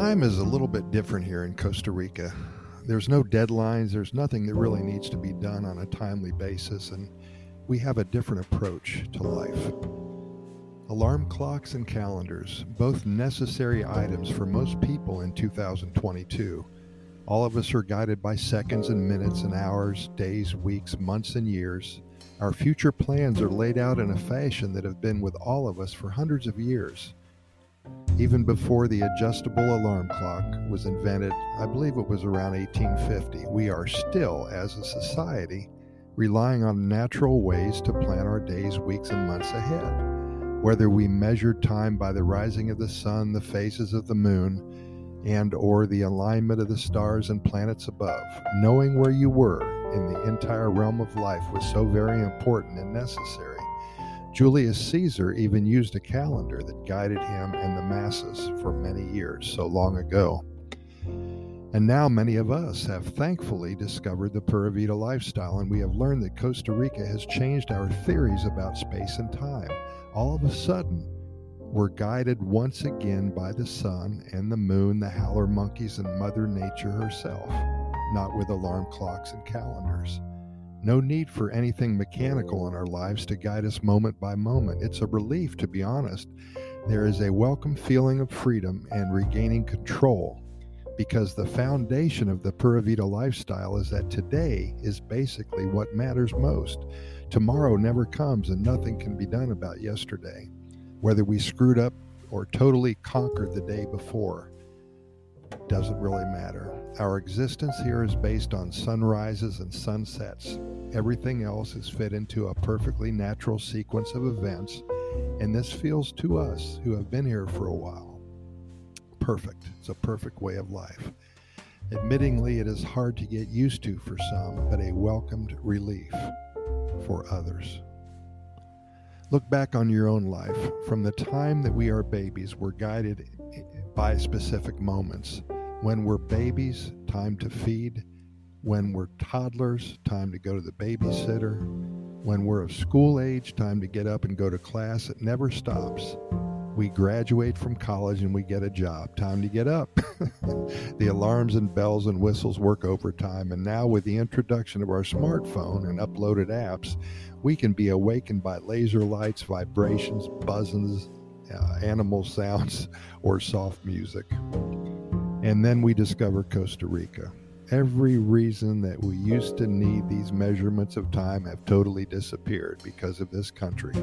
Time is a little bit different here in Costa Rica. There's no deadlines, there's nothing that really needs to be done on a timely basis, and we have a different approach to life. Alarm clocks and calendars, both necessary items for most people in 2022. All of us are guided by seconds and minutes and hours, days, weeks, months, and years. Our future plans are laid out in a fashion that have been with all of us for hundreds of years. Even before the adjustable alarm clock was invented, I believe it was around 1850, we are still, as a society, relying on natural ways to plan our days, weeks, and months ahead whether we measured time by the rising of the sun, the phases of the moon, and or the alignment of the stars and planets above. Knowing where you were in the entire realm of life was so very important and necessary. Julius Caesar even used a calendar that guided him and the masses for many years, so long ago. And now many of us have thankfully discovered the Pura Vida lifestyle, and we have learned that Costa Rica has changed our theories about space and time all of a sudden, we're guided once again by the sun and the moon, the howler monkeys, and Mother Nature herself, not with alarm clocks and calendars. No need for anything mechanical in our lives to guide us moment by moment. It's a relief, to be honest. There is a welcome feeling of freedom and regaining control because the foundation of the Pura Vida lifestyle is that today is basically what matters most. Tomorrow never comes, and nothing can be done about yesterday. Whether we screwed up or totally conquered the day before doesn't really matter. Our existence here is based on sunrises and sunsets. Everything else is fit into a perfectly natural sequence of events, and this feels to us who have been here for a while perfect. It's a perfect way of life. Admittingly, it is hard to get used to for some, but a welcomed relief for others. Look back on your own life. From the time that we are babies, we're guided by specific moments. When we're babies, time to feed. When we're toddlers, time to go to the babysitter. When we're of school age, time to get up and go to class. It never stops we graduate from college and we get a job. Time to get up. the alarms and bells and whistles work overtime. And now, with the introduction of our smartphone and uploaded apps, we can be awakened by laser lights, vibrations, buzzings, uh, animal sounds, or soft music. And then we discover Costa Rica. Every reason that we used to need these measurements of time have totally disappeared because of this country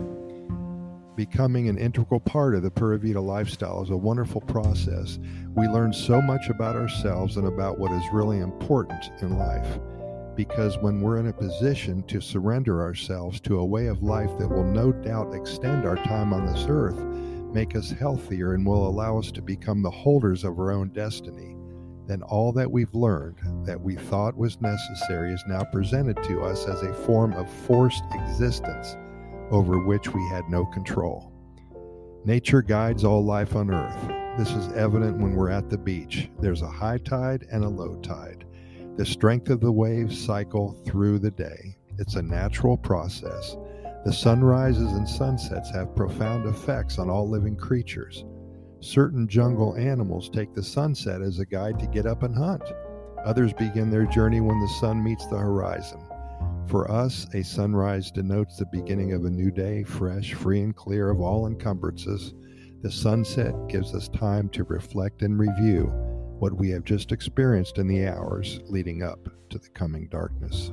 becoming an integral part of the Pura Vida lifestyle is a wonderful process. We learn so much about ourselves and about what is really important in life. Because when we're in a position to surrender ourselves to a way of life that will no doubt extend our time on this earth, make us healthier, and will allow us to become the holders of our own destiny, then all that we've learned that we thought was necessary is now presented to us as a form of forced existence over which we had no control. Nature guides all life on earth. This is evident when we're at the beach. There's a high tide and a low tide. The strength of the waves cycle through the day. It's a natural process. The sunrises and sunsets have profound effects on all living creatures. Certain jungle animals take the sunset as a guide to get up and hunt. Others begin their journey when the sun meets the horizon. For us, a sunrise denotes the beginning of a new day, fresh, free, and clear of all encumbrances. The sunset gives us time to reflect and review what we have just experienced in the hours leading up to the coming darkness.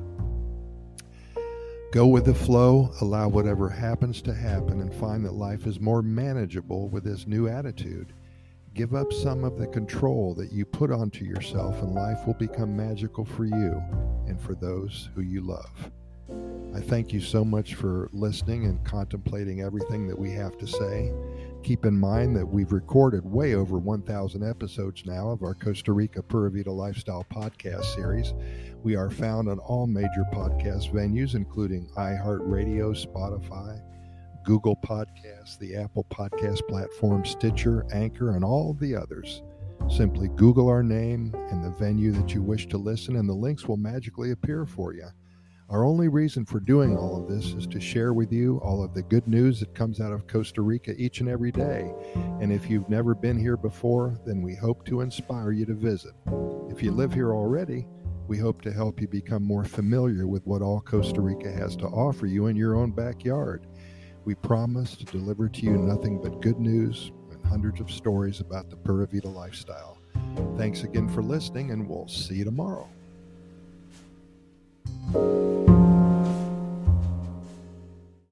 Go with the flow, allow whatever happens to happen, and find that life is more manageable with this new attitude. Give up some of the control that you put onto yourself, and life will become magical for you and for those who you love. I thank you so much for listening and contemplating everything that we have to say. Keep in mind that we've recorded way over 1,000 episodes now of our Costa Rica Pura Vida Lifestyle podcast series. We are found on all major podcast venues, including iHeartRadio, Spotify, Google Podcasts, the Apple Podcast platform, Stitcher, Anchor, and all the others. Simply Google our name and the venue that you wish to listen, and the links will magically appear for you. Our only reason for doing all of this is to share with you all of the good news that comes out of Costa Rica each and every day. And if you've never been here before, then we hope to inspire you to visit. If you live here already, we hope to help you become more familiar with what all Costa Rica has to offer you in your own backyard. We promise to deliver to you nothing but good news and hundreds of stories about the Pura Vida lifestyle. Thanks again for listening, and we'll see you tomorrow. Thank you.